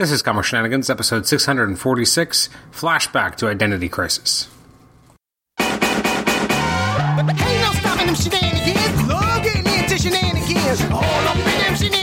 This is Comic Shenanigans, episode 646 Flashback to Identity Crisis. Ain't no stopping them shenanigans. Getting into shenanigans. All up in them shenanigans.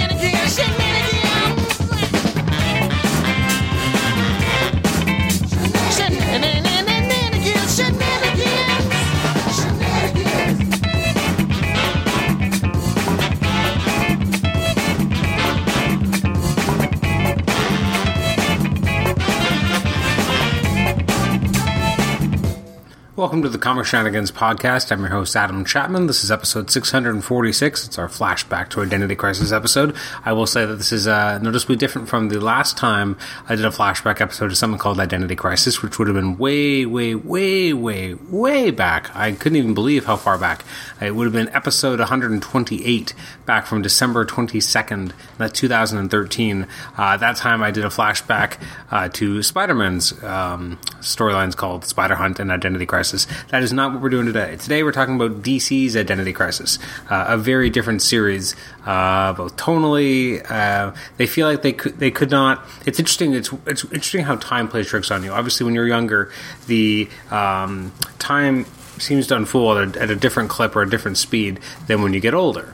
Welcome to the Comic Shenanigans podcast. I'm your host, Adam Chapman. This is episode 646. It's our flashback to Identity Crisis episode. I will say that this is uh, noticeably different from the last time I did a flashback episode to something called Identity Crisis, which would have been way, way, way, way, way back. I couldn't even believe how far back. It would have been episode 128, back from December 22nd, that 2013. Uh, that time I did a flashback uh, to Spider Man's um, storylines called Spider Hunt and Identity Crisis. That is not what we're doing today. Today we're talking about DC's Identity Crisis, uh, a very different series, uh, both tonally. Uh, they feel like they could they could not. It's interesting. It's it's interesting how time plays tricks on you. Obviously, when you're younger, the um, time seems to unfold at a, at a different clip or a different speed than when you get older.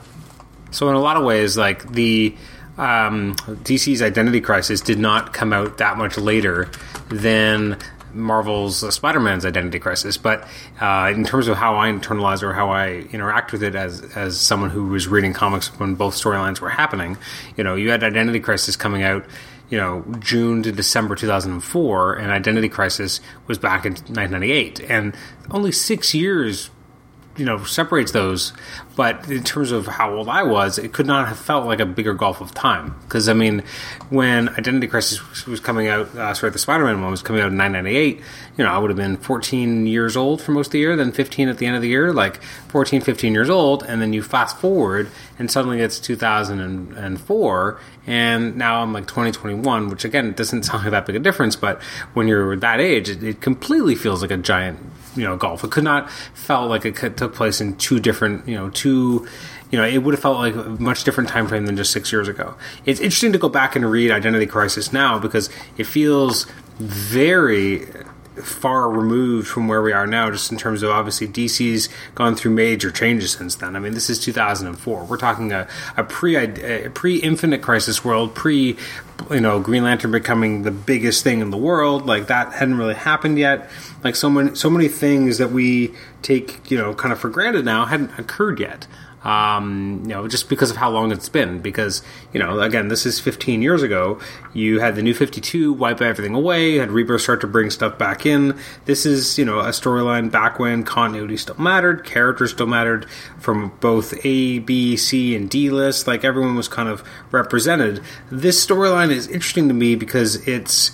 So in a lot of ways, like the um, DC's Identity Crisis did not come out that much later than Marvel's uh, Spider-Man's Identity Crisis. But uh, in terms of how I internalize or how I interact with it as as someone who was reading comics when both storylines were happening, you know, you had Identity Crisis coming out. You know, June to December 2004, and Identity Crisis was back in 1998, and only six years you know separates those. But in terms of how old i was it could not have felt like a bigger gulf of time. Because i mean when identity crisis was coming out uh, sorry the spider-man one was coming out in 998 you know i would have been 14 years old for most of the year then 15 at the end of the year like 14 15 years old and then you fast forward and suddenly it's 2004 and now i'm like 2021 which again doesn't sound like that big a difference but when you're that age it, it completely feels like a giant you know golf. It could not felt like it could, took place in two different you know two. You know, it would have felt like a much different time frame than just six years ago. It's interesting to go back and read Identity Crisis now because it feels very far removed from where we are now, just in terms of obviously DC's gone through major changes since then. I mean, this is 2004. We're talking a, a pre a pre Infinite Crisis world, pre you know Green Lantern becoming the biggest thing in the world. Like that hadn't really happened yet. Like so many so many things that we take you know kind of for granted now hadn't occurred yet um, you know, just because of how long it's been. Because you know, again, this is 15 years ago. You had the New 52 wipe everything away. Had Rebirth start to bring stuff back in. This is you know a storyline back when continuity still mattered, characters still mattered from both A, B, C, and D list. Like everyone was kind of represented. This storyline is interesting to me because it's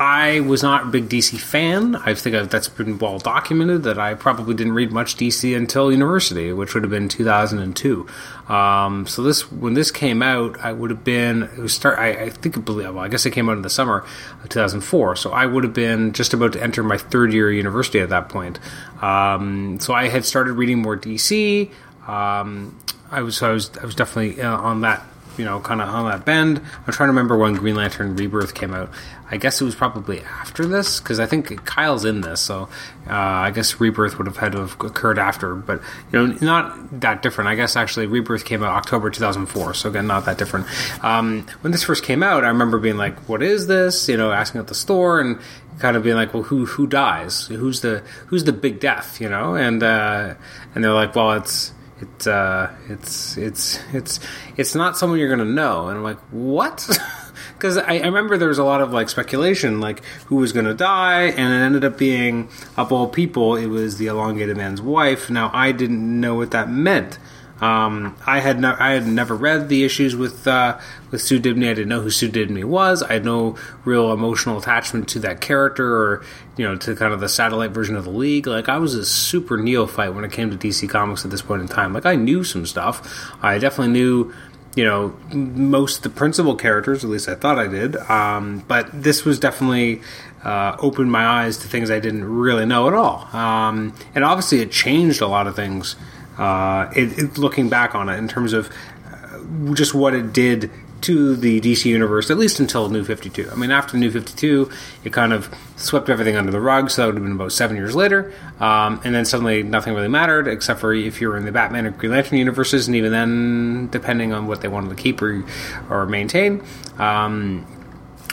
I was not a big DC fan. I think that's been well documented that I probably didn't read much DC until university, which would have been 2002. Um, so this when this came out, I would have been it was start. I, I think well, I guess it came out in the summer of 2004. So I would have been just about to enter my third year of university at that point. Um, so I had started reading more DC. Um, I was I was I was definitely uh, on that you know, kind of on that bend. I'm trying to remember when Green Lantern Rebirth came out. I guess it was probably after this because I think Kyle's in this, so uh, I guess Rebirth would have had to have occurred after. But you know, not that different. I guess actually Rebirth came out October 2004, so again, not that different. Um, when this first came out, I remember being like, "What is this?" You know, asking at the store and kind of being like, "Well, who who dies? Who's the who's the big death?" You know, and uh, and they're like, "Well, it's." It's uh, it's it's it's it's not someone you're gonna know, and I'm like, what? Because I, I, remember there was a lot of like speculation, like who was gonna die, and it ended up being of all people, it was the elongated man's wife. Now I didn't know what that meant. Um, I had I had never read the issues with uh, with Sue Dibney. I didn't know who Sue Dibney was. I had no real emotional attachment to that character, or you know, to kind of the satellite version of the League. Like I was a super neophyte when it came to DC Comics at this point in time. Like I knew some stuff. I definitely knew. You know, most of the principal characters, at least I thought I did. Um, but this was definitely uh, opened my eyes to things I didn't really know at all. Um, and obviously, it changed a lot of things uh, it, it, looking back on it in terms of uh, just what it did to the DC universe, at least until New 52. I mean, after New 52, it kind of swept everything under the rug, so that would have been about seven years later. Um, and then suddenly nothing really mattered, except for if you were in the Batman or Green Lantern universes, and even then, depending on what they wanted to keep or, or maintain. Um,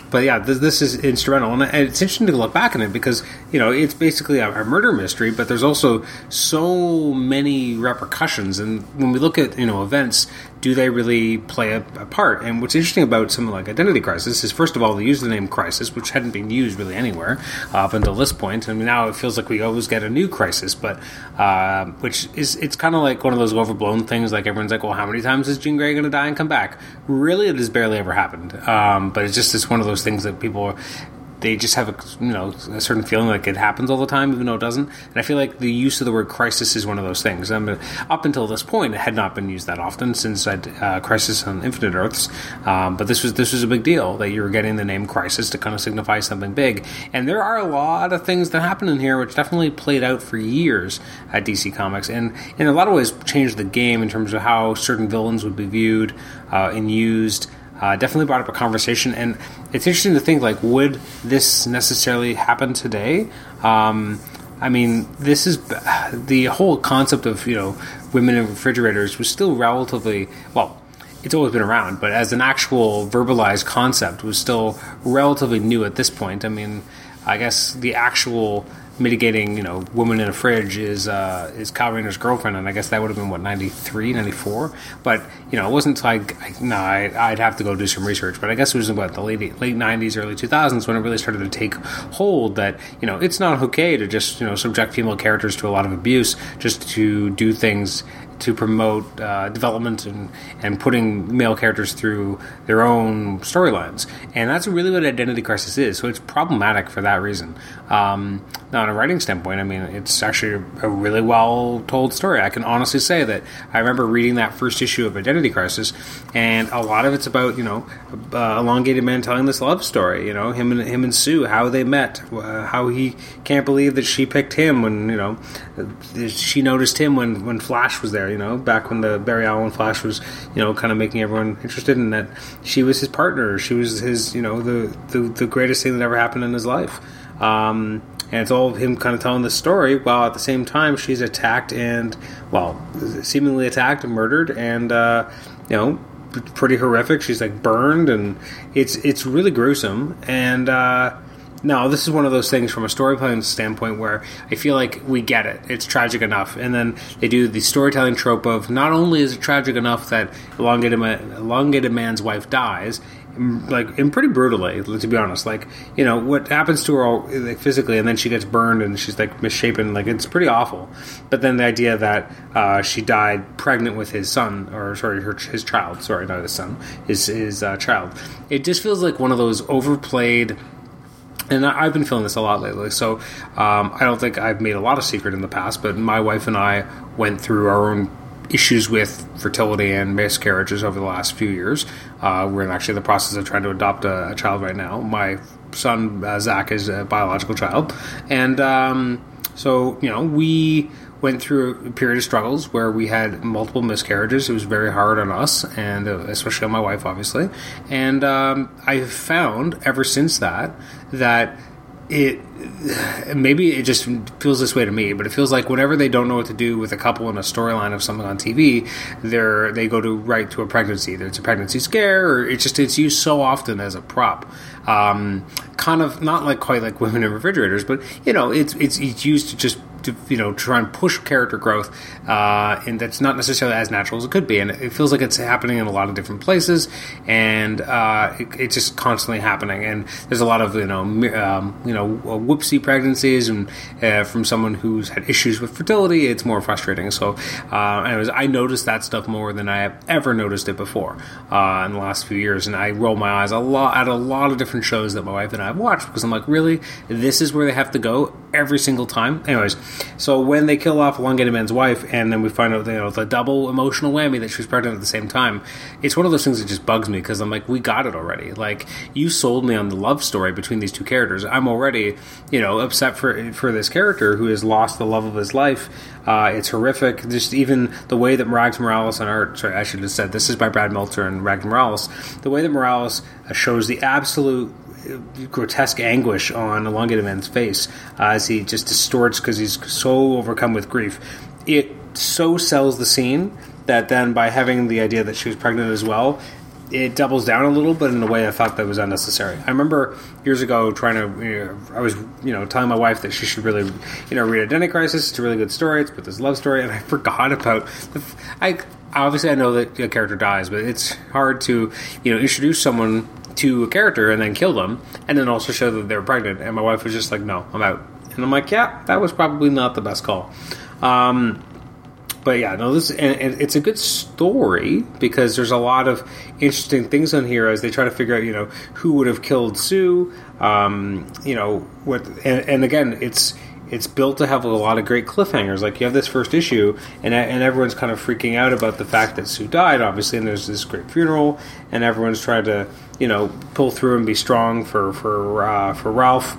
but yeah, this, this is instrumental, and it's interesting to look back on it because you know it's basically a, a, murder mystery, but there's also so many repercussions. And when we look at you know events, do they really play a, a, part? And what's interesting about something like Identity Crisis is, first of all, they use the name Crisis, which hadn't been used really anywhere uh, up until this point, and now it feels like we always get a new crisis. But uh, which is it's kind of like one of those overblown things. Like everyone's like, well, how many times is Jean Grey going to die and come back? Really, it has barely ever happened. Um, but it's just it's one of those things that people they just have a you know a certain feeling like it happens all the time, even though it doesn't. And I feel like the use of the word crisis is one of those things. I mean, up until this point, it had not been used that often since I'd, uh, Crisis on Infinite Earths. Um, but this was this was a big deal that you were getting the name Crisis to kind of signify something big. And there are a lot of things that happen in here which definitely played out for years at DC Comics, and in a lot of ways changed the game in terms of how certain villains would be viewed uh, and used uh, definitely brought up a conversation, and it's interesting to think like, would this necessarily happen today? Um, I mean, this is the whole concept of you know women in refrigerators was still relatively well. It's always been around, but as an actual verbalized concept, was still relatively new at this point. I mean, I guess the actual mitigating, you know, woman in a fridge is uh, is Kyle Rayner's girlfriend, and I guess that would have been what 93, 94. But you know, it wasn't like I, no, I, would have to go do some research. But I guess it was about the late late 90s, early 2000s when it really started to take hold that you know it's not okay to just you know subject female characters to a lot of abuse just to do things to promote uh, development and, and putting male characters through their own storylines. And that's really what Identity Crisis is. So it's problematic for that reason. Um, now, on a writing standpoint, I mean, it's actually a really well told story. I can honestly say that I remember reading that first issue of Identity Crisis, and a lot of it's about, you know, uh, elongated man telling this love story, you know, him and, him and Sue, how they met, uh, how he can't believe that she picked him when, you know, she noticed him when, when Flash was there there, you know, back when the Barry Allen Flash was, you know, kind of making everyone interested in that she was his partner. She was his, you know, the, the, the greatest thing that ever happened in his life. Um, and it's all him kind of telling the story while at the same time she's attacked and, well, seemingly attacked and murdered and, uh, you know, pretty horrific. She's like burned and it's, it's really gruesome. And, uh, no, this is one of those things from a storytelling standpoint where I feel like we get it. It's tragic enough. And then they do the storytelling trope of not only is it tragic enough that elongated, elongated man's wife dies, like and pretty brutally to be honest. Like you know what happens to her all, like, physically and then she gets burned and she's like misshapen like it's pretty awful. But then the idea that uh, she died pregnant with his son or sorry her, his child. Sorry not his son. His his uh, child. It just feels like one of those overplayed and I've been feeling this a lot lately. So um, I don't think I've made a lot of secret in the past, but my wife and I went through our own issues with fertility and miscarriages over the last few years. Uh, we're actually in the process of trying to adopt a, a child right now. My son uh, Zach is a biological child, and um, so you know we went through a period of struggles where we had multiple miscarriages. It was very hard on us, and uh, especially on my wife, obviously. And um, I've found ever since that that it maybe it just feels this way to me, but it feels like whenever they don't know what to do with a couple in a storyline of something on TV, they're they go to right to a pregnancy. Either it's a pregnancy scare, or it's just it's used so often as a prop. Um, kind of not like quite like women in refrigerators, but you know it's it's it's used to just you know try and push character growth, uh, and that's not necessarily as natural as it could be. And it feels like it's happening in a lot of different places, and uh, it, it's just constantly happening. And there's a lot of you know um, you know whoopsie pregnancies, and uh, from someone who's had issues with fertility, it's more frustrating. So, uh, anyways, I noticed that stuff more than I have ever noticed it before uh, in the last few years, and I roll my eyes a lot at a lot of different shows that my wife and I have watched because I'm like, really, this is where they have to go every single time. Anyways, So when they kill off Elongated Man's wife, and then we find out you know the double emotional whammy that she was pregnant at the same time, it's one of those things that just bugs me because I'm like, we got it already. Like you sold me on the love story between these two characters. I'm already you know upset for for this character who has lost the love of his life. Uh, it's horrific. Just even the way that Rags Morales and art. Sorry, I should have said this is by Brad Meltzer and Rags Morales. The way that Morales shows the absolute grotesque anguish on Elongated Man's face uh, as he just distorts because he's so overcome with grief. It so sells the scene that then by having the idea that she was pregnant as well, it doubles down a little, but in a way I thought that was unnecessary. I remember years ago trying to, you know, I was, you know, telling my wife that she should really, you know, read Identity Crisis. It's a really good story. It's but this love story, and I forgot about. The, I obviously I know that a character dies, but it's hard to, you know, introduce someone to a character and then kill them, and then also show that they were pregnant. And my wife was just like, "No, I'm out." And I'm like, "Yeah, that was probably not the best call." Um, but yeah, no, this and, it's a good story because there's a lot of interesting things on here as they try to figure out, you know, who would have killed Sue. Um, you know what, and, and again, it's it's built to have a lot of great cliffhangers. Like you have this first issue, and and everyone's kind of freaking out about the fact that Sue died, obviously, and there's this great funeral, and everyone's trying to you know pull through and be strong for for uh, for Ralph,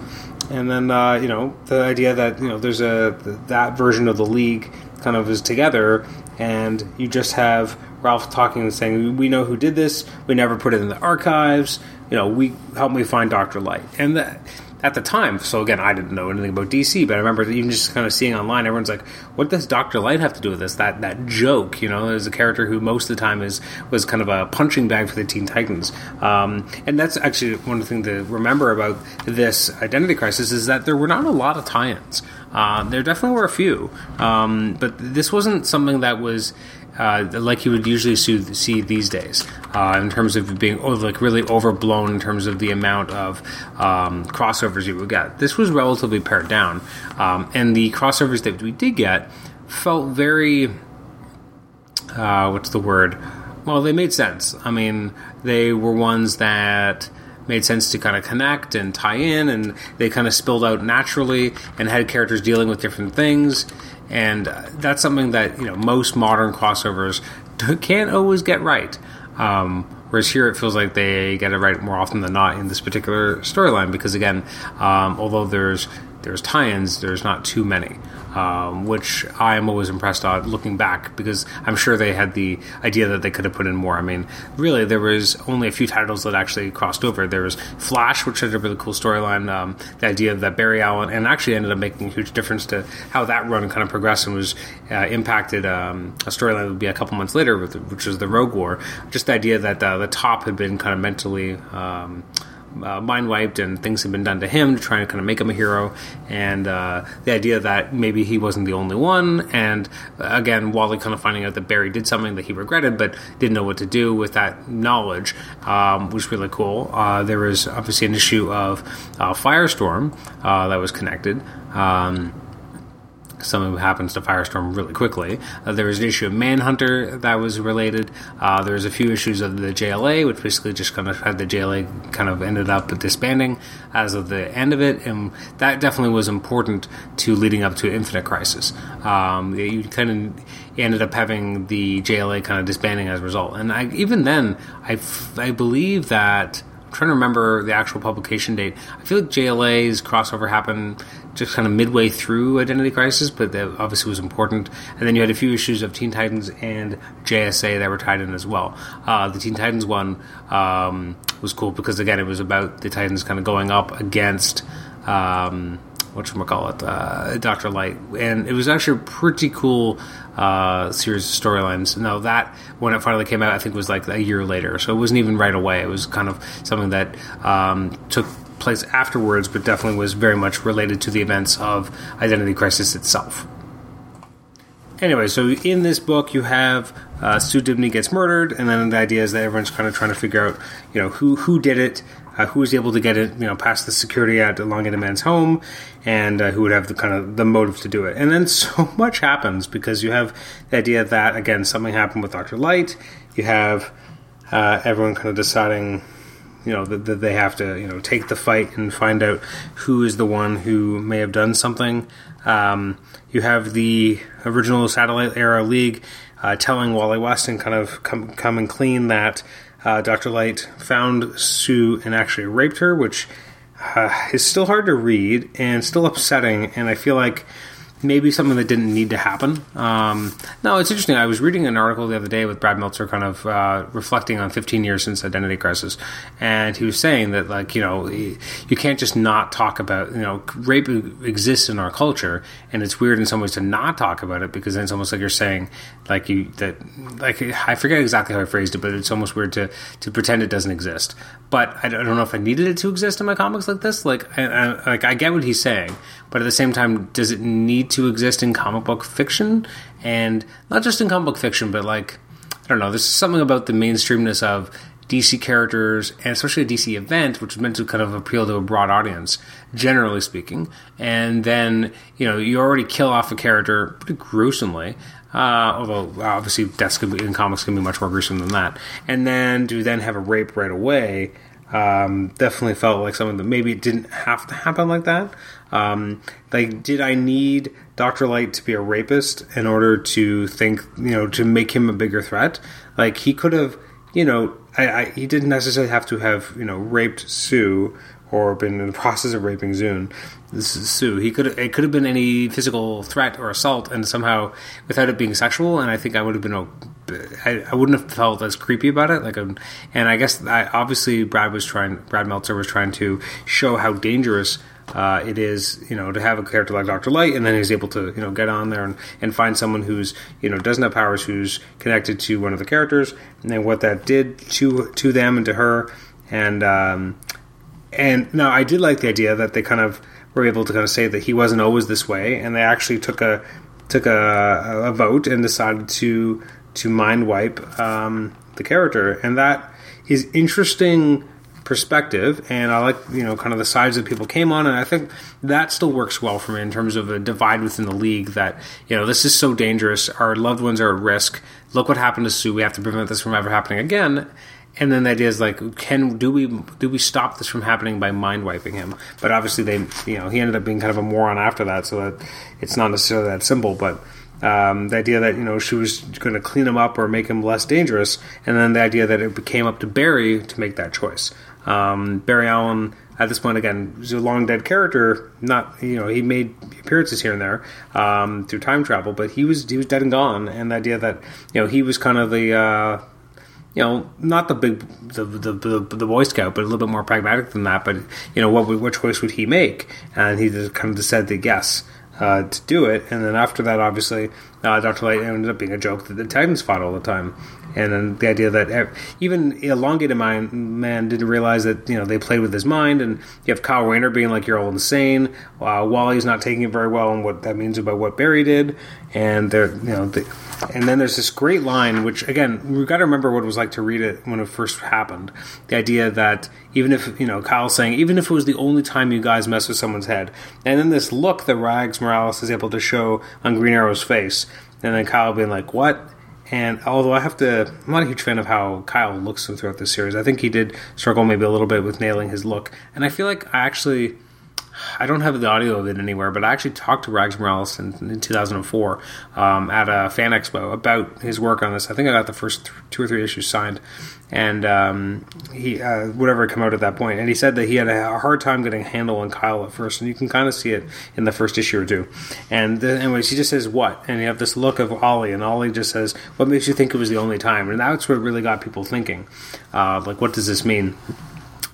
and then uh, you know the idea that you know there's a that version of the league kind of is together, and you just have Ralph talking and saying, "We know who did this. We never put it in the archives. You know, we help me find Doctor Light." And that at the time, so again, I didn't know anything about DC, but I remember even just kind of seeing online, everyone's like, "What does Doctor Light have to do with this?" That that joke, you know, there's a character who most of the time is was kind of a punching bag for the Teen Titans, um, and that's actually one thing to remember about this Identity Crisis is that there were not a lot of tie-ins. Uh, there definitely were a few, um, but this wasn't something that was uh, like you would usually see these days uh, in terms of being oh, like really overblown in terms of the amount of um, crossovers you would get. This was relatively pared down, um, and the crossovers that we did get felt very uh, what's the word? Well, they made sense. I mean, they were ones that made sense to kind of connect and tie in, and they kind of spilled out naturally and had characters dealing with different things and that's something that you know most modern crossovers can't always get right. Um, whereas here it feels like they get it right more often than not in this particular storyline because again, um, although there's there's tie-ins, there's not too many um, which I am always impressed on looking back because I'm sure they had the idea that they could have put in more. I mean, really, there was only a few titles that actually crossed over. There was Flash, which had a really cool storyline. Um, the idea that Barry Allen and actually ended up making a huge difference to how that run kind of progressed and was uh, impacted um, a storyline that would be a couple months later, which was the Rogue War. Just the idea that uh, the top had been kind of mentally. Um, uh, mind wiped and things had been done to him to try and kind of make him a hero. And uh, the idea that maybe he wasn't the only one. And uh, again, Wally kind of finding out that Barry did something that he regretted but didn't know what to do with that knowledge um, was really cool. Uh, there was obviously an issue of uh, Firestorm uh, that was connected. Um, something happens to Firestorm really quickly. Uh, there was an issue of Manhunter that was related. Uh, there was a few issues of the JLA, which basically just kind of had the JLA kind of ended up disbanding as of the end of it, and that definitely was important to leading up to Infinite Crisis. Um, you kind of ended up having the JLA kind of disbanding as a result, and I, even then, I, f- I believe that. Trying to remember the actual publication date. I feel like JLA's crossover happened just kind of midway through Identity Crisis, but that obviously was important. And then you had a few issues of Teen Titans and JSA that were tied in as well. Uh, the Teen Titans one um, was cool because again, it was about the Titans kind of going up against. Um, what call it, uh, Doctor Light, and it was actually pretty cool uh, series of storylines. Now that when it finally came out, I think was like a year later, so it wasn't even right away. It was kind of something that um, took place afterwards, but definitely was very much related to the events of Identity Crisis itself. Anyway, so in this book, you have uh, Sue Dibney gets murdered, and then the idea is that everyone's kind of trying to figure out, you know, who who did it, uh, who was able to get it, you know, past the security at Elongated Man's home, and uh, who would have the kind of the motive to do it. And then so much happens because you have the idea that again something happened with Doctor Light. You have uh, everyone kind of deciding you know that, that they have to you know take the fight and find out who is the one who may have done something. Um, you have the original satellite era league uh, telling Wally West and kind of come come and clean that uh, Dr. Light found Sue and actually raped her, which uh, is still hard to read and still upsetting. And I feel like maybe something that didn't need to happen. Um, no, it's interesting. I was reading an article the other day with Brad Meltzer, kind of uh, reflecting on 15 years since Identity Crisis, and he was saying that, like, you know, you can't just not talk about, you know, rape exists in our culture, and it's weird in some ways to not talk about it because then it's almost like you're saying, like, you that, like, I forget exactly how I phrased it, but it's almost weird to to pretend it doesn't exist. But I don't know if I needed it to exist in my comics like this. Like, I, I, like I get what he's saying, but at the same time, does it need to exist in comic book fiction? And not just in comic book fiction, but like, I don't know, there's something about the mainstreamness of DC characters, and especially a DC event, which is meant to kind of appeal to a broad audience, generally speaking. And then, you know, you already kill off a character pretty gruesomely. Uh, although obviously deaths be, in comics can be much more gruesome than that. And then to then have a rape right away um, definitely felt like something that maybe didn't have to happen like that. Um, like, did I need Doctor Light to be a rapist in order to think, you know, to make him a bigger threat? Like, he could have, you know, I, I, he didn't necessarily have to have, you know, raped Sue or been in the process of raping Zune. This is Sue. He could it could have been any physical threat or assault, and somehow without it being sexual. And I think I would have been. I, I wouldn't have felt as creepy about it. Like, a, and I guess I, obviously Brad was trying. Brad Meltzer was trying to show how dangerous. Uh, it is, you know, to have a character like Doctor Light, and then he's able to, you know, get on there and, and find someone who's, you know, doesn't have powers, who's connected to one of the characters, and then what that did to to them and to her, and um, and now I did like the idea that they kind of were able to kind of say that he wasn't always this way, and they actually took a took a, a vote and decided to to mind wipe um, the character, and that is interesting perspective and I like you know kind of the sides that people came on and I think that still works well for me in terms of a divide within the league that you know this is so dangerous our loved ones are at risk look what happened to Sue we have to prevent this from ever happening again and then the idea is like, can do we do we stop this from happening by mind wiping him? But obviously, they you know he ended up being kind of a moron after that, so that it's not necessarily that simple. But um, the idea that you know she was going to clean him up or make him less dangerous, and then the idea that it became up to Barry to make that choice. Um, Barry Allen at this point again he's a long dead character. Not you know he made appearances here and there um, through time travel, but he was he was dead and gone. And the idea that you know he was kind of the uh, you know, not the big, the, the, the, the Boy Scout, but a little bit more pragmatic than that. But, you know, what, what choice would he make? And he just kind of decided yes uh, to do it. And then after that, obviously, uh, Dr. Light ended up being a joke that the Titans fought all the time. And then the idea that even elongated mind man didn't realize that you know they played with his mind, and you have Kyle Rayner being like you're all insane. Uh, Wally's not taking it very well, and what that means about what Barry did, and there you know the, and then there's this great line, which again, we've got to remember what it was like to read it when it first happened. The idea that even if, you know, Kyle's saying, even if it was the only time you guys mess with someone's head, and then this look that Rags Morales is able to show on Green Arrow's face, and then Kyle being like, what? And although I have to, I'm not a huge fan of how Kyle looks throughout this series. I think he did struggle maybe a little bit with nailing his look. And I feel like I actually I don't have the audio of it anywhere, but I actually talked to Rags Morales in, in 2004 um, at a fan expo about his work on this. I think I got the first th- two or three issues signed, and um, he uh, whatever come out at that point. And he said that he had a hard time getting a handle on Kyle at first, and you can kind of see it in the first issue or two. And the, anyways, he just says what, and you have this look of Ollie, and Ollie just says, "What makes you think it was the only time?" And that's what really got people thinking, uh, like, what does this mean?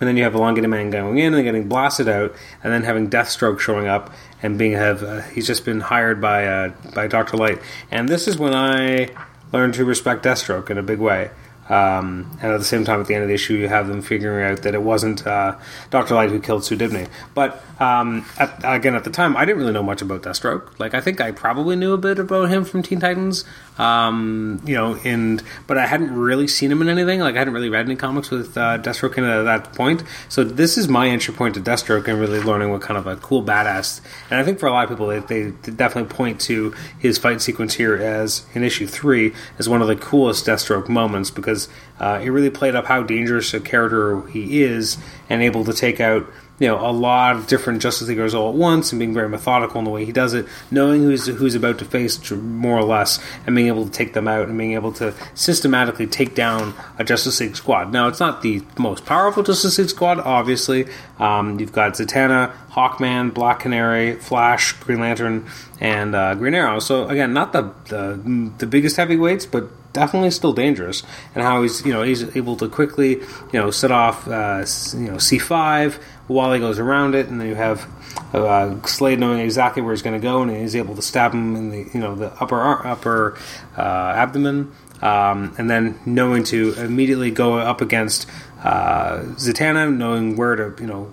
And then you have Elongated Man going in and getting blasted out, and then having Deathstroke showing up and being have uh, he's just been hired by uh, by Doctor Light, and this is when I learned to respect Deathstroke in a big way. Um, and at the same time, at the end of the issue, you have them figuring out that it wasn't uh, Doctor Light who killed Sue Dibney. But um, at, again, at the time, I didn't really know much about Deathstroke. Like, I think I probably knew a bit about him from Teen Titans, Um, you know, and but I hadn't really seen him in anything. Like I hadn't really read any comics with uh, Deathstroke at that point. So this is my entry point to Deathstroke and really learning what kind of a cool badass. And I think for a lot of people, they, they definitely point to his fight sequence here as in issue three as one of the coolest Deathstroke moments because uh, it really played up how dangerous a character he is and able to take out you know a lot of different Justice Leaguers all at once and being very methodical in the way he does it, knowing who's who's about to face more or less, and being able to take them out and being able to systematically take down a Justice League squad. Now it's not the most powerful Justice League squad, obviously. Um, you've got Zatanna, Hawkman, Black Canary, Flash, Green Lantern, and uh, Green Arrow. So again, not the, the the biggest heavyweights, but definitely still dangerous. And how he's you know he's able to quickly you know set off uh, you know C five while he goes around it, and then you have uh, Slade knowing exactly where he's going to go, and he's able to stab him in the you know the upper upper uh, abdomen, um, and then knowing to immediately go up against uh, Zatanna, knowing where to you know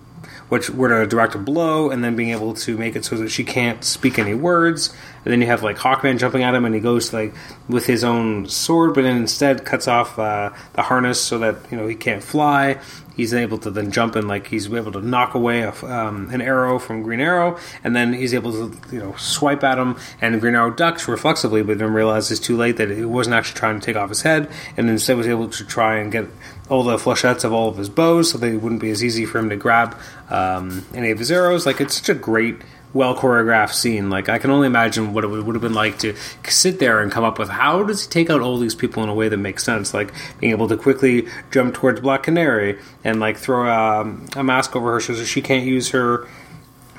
which where to direct a blow, and then being able to make it so that she can't speak any words. And then you have like Hawkman jumping at him, and he goes like with his own sword, but then instead cuts off uh, the harness so that you know he can't fly he's able to then jump and like he's able to knock away a, um, an arrow from Green Arrow, and then he's able to you know swipe at him, and Green Arrow ducks reflexively, but then realizes too late that he wasn't actually trying to take off his head, and instead was able to try and get all the flechettes of all of his bows, so they wouldn't be as easy for him to grab um, any of his arrows. Like it's such a great well choreographed scene. Like I can only imagine what it would have been like to sit there and come up with how does he take out all these people in a way that makes sense. Like being able to quickly jump towards Black Canary and like throw a, um, a mask over her so she can't use her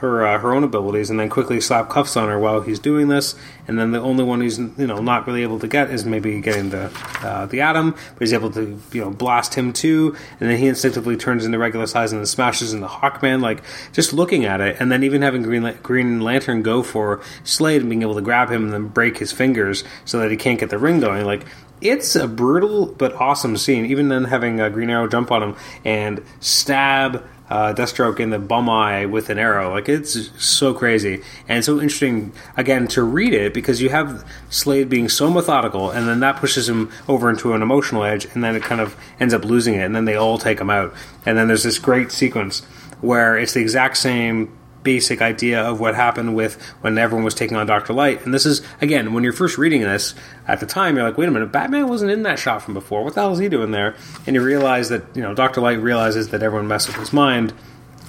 her uh, her own abilities, and then quickly slap cuffs on her while he's doing this. And then the only one he's you know not really able to get is maybe getting the uh, the atom, but he's able to you know blast him too. And then he instinctively turns into regular size and then smashes into Hawkman. Like just looking at it, and then even having Green La- Green Lantern go for Slade and being able to grab him and then break his fingers so that he can't get the ring going. Like it's a brutal but awesome scene. Even then, having a Green Arrow jump on him and stab uh, Deathstroke in the bum eye with an arrow. Like it's so crazy and so interesting again to read it because you have Slade being so methodical, and then that pushes him over into an emotional edge, and then it kind of ends up losing it, and then they all take him out, and then there's this great sequence where it's the exact same basic idea of what happened with when everyone was taking on Doctor Light. And this is again when you're first reading this at the time, you're like, wait a minute, Batman wasn't in that shot from before. What the hell is he doing there? And you realize that you know Doctor Light realizes that everyone messed with his mind,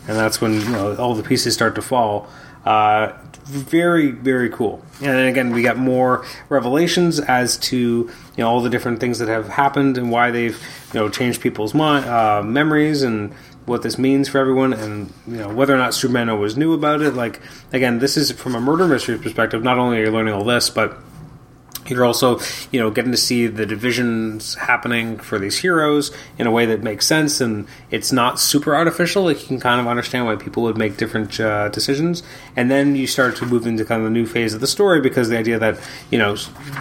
and that's when you know all the pieces start to fall. Uh, very very cool. And then again, we got more revelations as to you know all the different things that have happened and why they've you know change people's mind, uh, memories and what this means for everyone and you know whether or not Superman always knew about it. Like again, this is from a murder mystery perspective. Not only are you learning all this, but you're also, you know, getting to see the divisions happening for these heroes in a way that makes sense, and it's not super artificial. Like you can kind of understand why people would make different uh, decisions, and then you start to move into kind of the new phase of the story because the idea that you know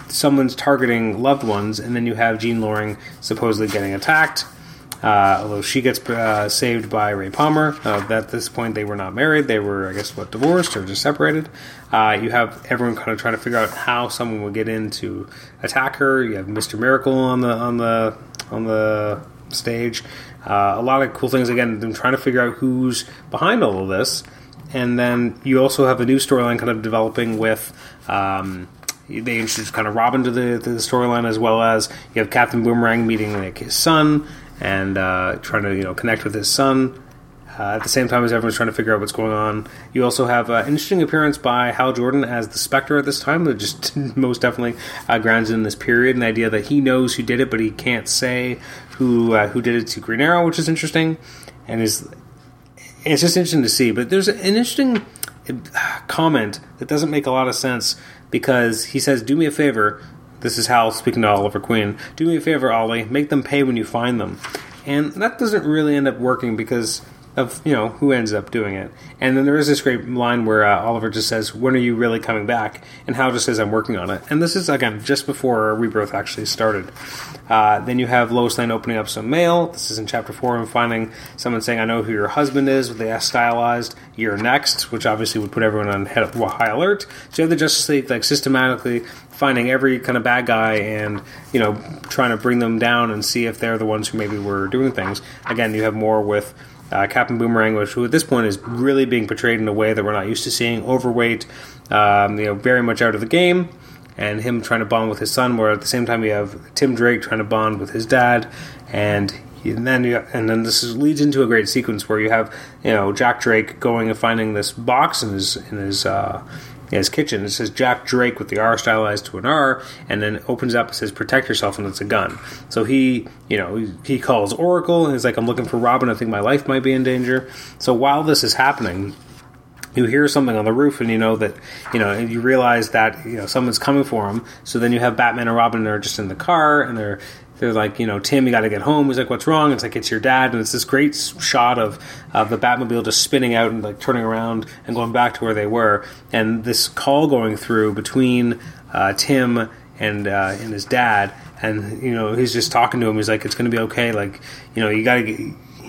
someone's targeting loved ones, and then you have Jean Loring supposedly getting attacked, uh, although she gets uh, saved by Ray Palmer. Uh, at this point, they were not married; they were, I guess, what divorced or just separated. Uh, you have everyone kind of trying to figure out how someone would get in to attack her. You have Mister Miracle on the on the on the stage. Uh, a lot of cool things. Again, them trying to figure out who's behind all of this, and then you also have a new storyline kind of developing with. Um, they introduce kind of Robin to the, the storyline as well as you have Captain Boomerang meeting like his son and uh, trying to you know connect with his son. Uh, at the same time as everyone's trying to figure out what's going on, you also have an uh, interesting appearance by Hal Jordan as the Spectre at this time, which just most definitely uh, grounds in this period, and the idea that he knows who did it, but he can't say who uh, who did it to Green Arrow, which is interesting, and is it's just interesting to see. But there's an interesting comment that doesn't make a lot of sense because he says, "Do me a favor, this is Hal speaking to Oliver Queen. Do me a favor, Ollie. Make them pay when you find them. And that doesn't really end up working because of you know who ends up doing it. And then there is this great line where uh, Oliver just says, "When are you really coming back?" And Hal just says, "I'm working on it." And this is again just before Rebirth actually started. Uh, then you have Lois Lane opening up some mail. This is in chapter four, and finding someone saying, "I know who your husband is." With the S stylized, "You're next," which obviously would put everyone on high alert. So you have the Justice League like systematically finding every kind of bad guy and you know trying to bring them down and see if they're the ones who maybe were doing things. Again, you have more with uh, Captain Boomerang, which who at this point is really being portrayed in a way that we're not used to seeing, overweight, um, you know, very much out of the game, and him trying to bond with his son. Where at the same time you have Tim Drake trying to bond with his dad, and and then you, and then this is, leads into a great sequence where you have you know Jack Drake going and finding this box in his in his uh, in his kitchen. It says Jack Drake with the R stylized to an R, and then opens up. It says "Protect yourself," and it's a gun. So he, you know, he, calls Oracle, and he's like, "I'm looking for Robin. I think my life might be in danger." So while this is happening, you hear something on the roof and you know that you know and you realize that you know someone's coming for him so then you have batman and robin that are just in the car and they're they're like you know tim you got to get home. He's like what's wrong? It's like it's your dad. And it's this great shot of of the batmobile just spinning out and like turning around and going back to where they were. And this call going through between uh, tim and uh, and his dad and you know he's just talking to him. He's like it's going to be okay. Like you know you got to get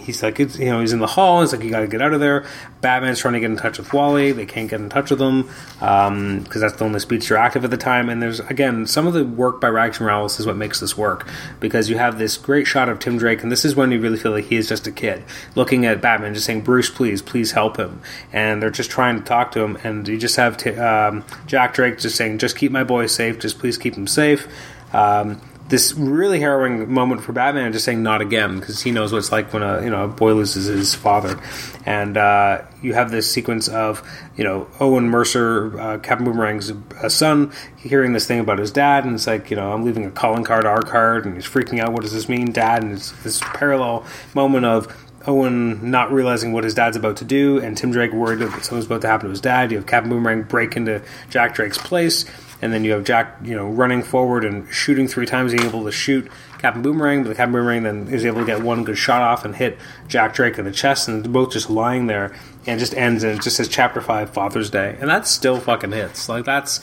he's like, you know, he's in the hall. He's like, you got to get out of there. Batman's trying to get in touch with Wally. They can't get in touch with him because um, that's the only speedster active at the time. And there's again some of the work by Rags Morales is what makes this work because you have this great shot of Tim Drake, and this is when you really feel like he is just a kid looking at Batman, just saying, "Bruce, please, please help him." And they're just trying to talk to him, and you just have t- um, Jack Drake just saying, "Just keep my boy safe. Just please keep him safe." Um, this really harrowing moment for Batman, just saying "not again" because he knows what it's like when a you know a boy loses his father, and uh, you have this sequence of you know Owen Mercer, uh, Captain Boomerang's uh, son, hearing this thing about his dad, and it's like you know I'm leaving a calling card, our card, and he's freaking out. What does this mean, Dad? And it's this parallel moment of Owen not realizing what his dad's about to do, and Tim Drake worried that something's about to happen to his dad. You have Captain Boomerang break into Jack Drake's place, and then you have Jack, you know, running forward and shooting three times, being able to shoot Captain Boomerang, but the Captain Boomerang then is able to get one good shot off and hit Jack Drake in the chest, and they're both just lying there, and just ends, and it just says Chapter Five, Father's Day, and that still fucking hits. Like that's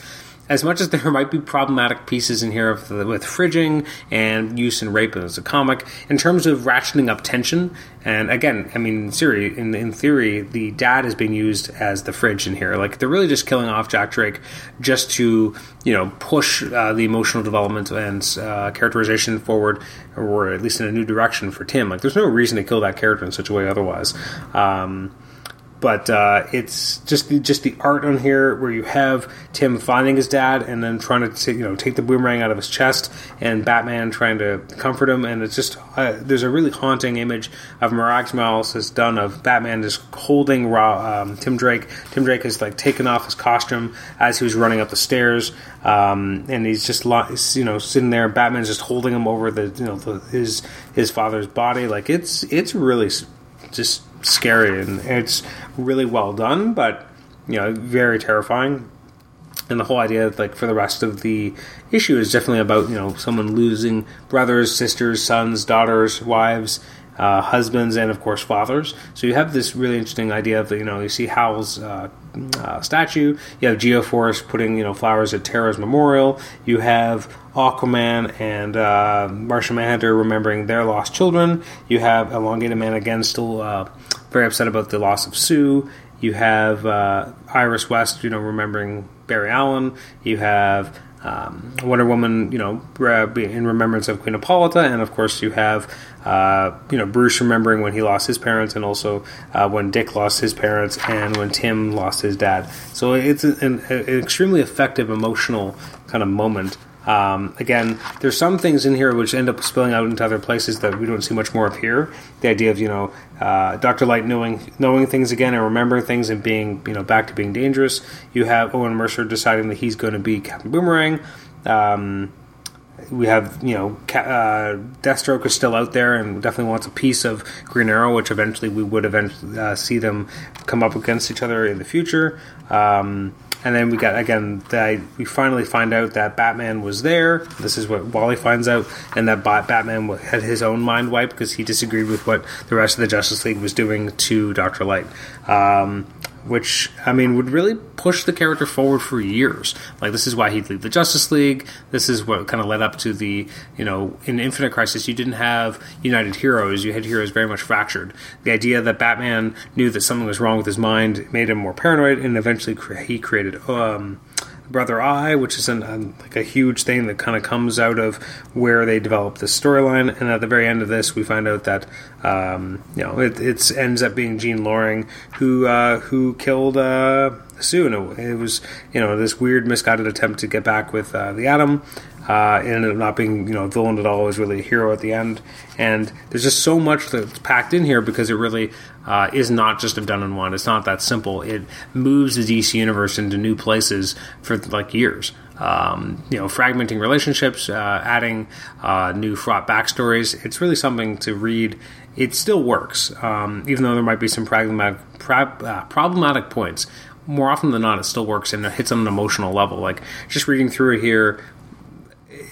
as much as there might be problematic pieces in here the, with fridging and use and rape as a comic, in terms of ratcheting up tension, and again, I mean, Siri, in, in theory, the dad is being used as the fridge in here. Like, they're really just killing off Jack Drake just to, you know, push uh, the emotional development and uh, characterization forward, or at least in a new direction for Tim. Like, there's no reason to kill that character in such a way otherwise. Um, but uh, it's just the, just the art on here where you have Tim finding his dad and then trying to t- you know take the boomerang out of his chest and Batman trying to comfort him. And it's just uh, there's a really haunting image of Rags Morales has done of Batman just holding raw, um, Tim Drake. Tim Drake has like taken off his costume as he was running up the stairs um, and he's just you know sitting there Batman's just holding him over the you know the, his his father's body. Like it's it's really just scary and it's really well done, but you know, very terrifying. And the whole idea, like for the rest of the issue, is definitely about you know someone losing brothers, sisters, sons, daughters, wives, uh, husbands, and of course fathers. So you have this really interesting idea of you know you see Hal's uh, uh, statue. You have Geoforce putting you know flowers at Tara's memorial. You have Aquaman and uh, Martian Manhunter remembering their lost children. You have Elongated Man again still uh, very upset about the loss of Sue. You have uh, Iris West, you know, remembering Barry Allen. You have um, Wonder Woman, you know, in remembrance of Queen Hippolyta, and of course you have, uh, you know, Bruce remembering when he lost his parents, and also uh, when Dick lost his parents, and when Tim lost his dad. So it's an, an extremely effective emotional kind of moment um, again, there's some things in here which end up spilling out into other places that we don't see much more of here. The idea of you know uh, Doctor Light knowing knowing things again and remembering things and being you know back to being dangerous. You have Owen Mercer deciding that he's going to be Captain Boomerang. Um, we have you know uh, Deathstroke is still out there and definitely wants a piece of Green Arrow, which eventually we would eventually uh, see them come up against each other in the future. Um, and then we got again we finally find out that Batman was there. This is what Wally finds out, and that Batman had his own mind wiped because he disagreed with what the rest of the Justice League was doing to Doctor Light. Um, which I mean would really push the character forward for years. Like this is why he'd leave the Justice League. This is what kind of led up to the you know in Infinite Crisis you didn't have united heroes. You had heroes very much fractured. The idea that Batman knew that something was wrong with his mind made him more paranoid, and eventually he created. Um, Brother Eye, which is an, like a huge thing that kind of comes out of where they develop this storyline. And at the very end of this, we find out that um, you know it ends up being Jean Loring who uh, who killed uh, Sue. And it, it, was you know this weird misguided attempt to get back with uh, the Atom. Uh, it ended up not being, you know, villain at all. It was really a hero at the end. And there's just so much that's packed in here because it really uh, is not just a done and one. It's not that simple. It moves the DC universe into new places for like years. Um, you know, fragmenting relationships, uh, adding uh, new fraught backstories. It's really something to read. It still works, um, even though there might be some problematic, uh, problematic points more often than not, it still works and it hits on an emotional level. Like just reading through it here,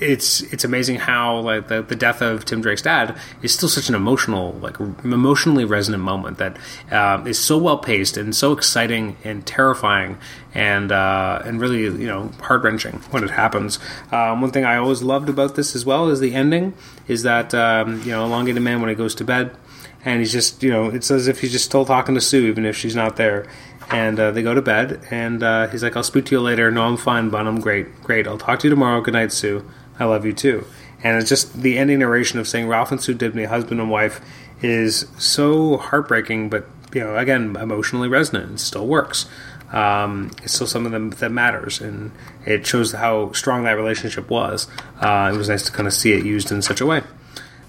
it's it's amazing how like the, the death of Tim Drake's dad is still such an emotional like emotionally resonant moment that uh, is so well paced and so exciting and terrifying and uh, and really you know heart wrenching when it happens. Um, one thing I always loved about this as well is the ending is that um, you know elongated man when he goes to bed and he's just you know it's as if he's just still talking to Sue even if she's not there and uh, they go to bed and uh, he's like i'll speak to you later no i'm fine but i'm great great i'll talk to you tomorrow good night sue I love you too. And it's just the ending narration of saying Ralph and Sue Dibney, husband and wife, is so heartbreaking, but you know, again, emotionally resonant. Still works. Um, it's still something that, that, matters, and it shows how strong that relationship was. Uh, it was nice to kind of see it used in such a way.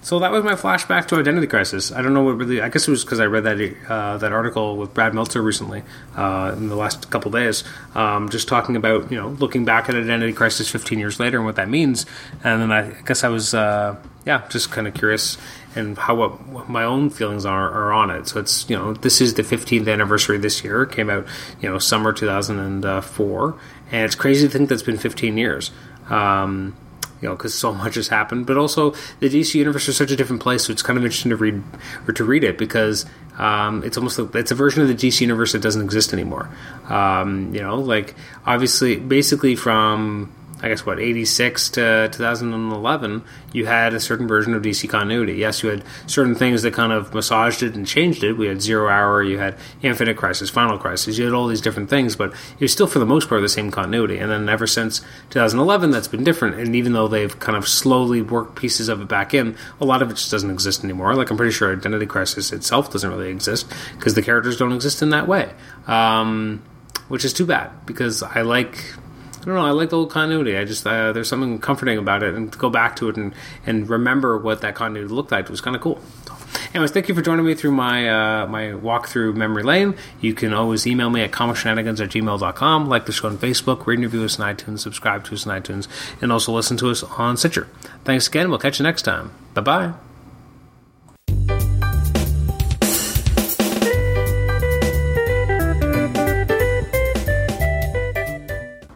So that was my flashback to Identity Crisis. I don't know what really. I guess it was because I read that uh, that article with Brad Meltzer recently uh, in the last couple days, um, just talking about you know looking back at Identity Crisis 15 years later and what that means. And then I guess I was uh, yeah just kind of curious and how what, what, my own feelings are, are on it. So it's you know this is the 15th anniversary this year. It came out you know summer 2004, and it's crazy to think that's been 15 years. Um, you know, because so much has happened. But also, the DC universe is such a different place, so it's kind of interesting to read or to read it because um, it's almost like, it's a version of the DC universe that doesn't exist anymore. Um, you know, like obviously, basically from I guess what 86 to 2011 you had a certain version of DC continuity. Yes you had certain things that kind of massaged it and changed it. We had Zero Hour you had Infinite Crisis Final Crisis you had all these different things but it was still for the most part the same continuity. And then ever since 2011 that's been different. And even though they've kind of slowly worked pieces of it back in a lot of it just doesn't exist anymore. Like I'm pretty sure Identity Crisis itself doesn't really exist because the characters don't exist in that way um, which is too bad because I like I don't know. I like the old continuity. I just uh, there's something comforting about it, and to go back to it and and remember what that continuity looked like was kind of cool. anyways, thank you for joining me through my uh, my walk through memory lane. You can always email me at comicshenanigans at gmail.com, like the show on Facebook, rate and review us on iTunes, subscribe to us on iTunes, and also listen to us on Stitcher. Thanks again. We'll catch you next time. Bye bye.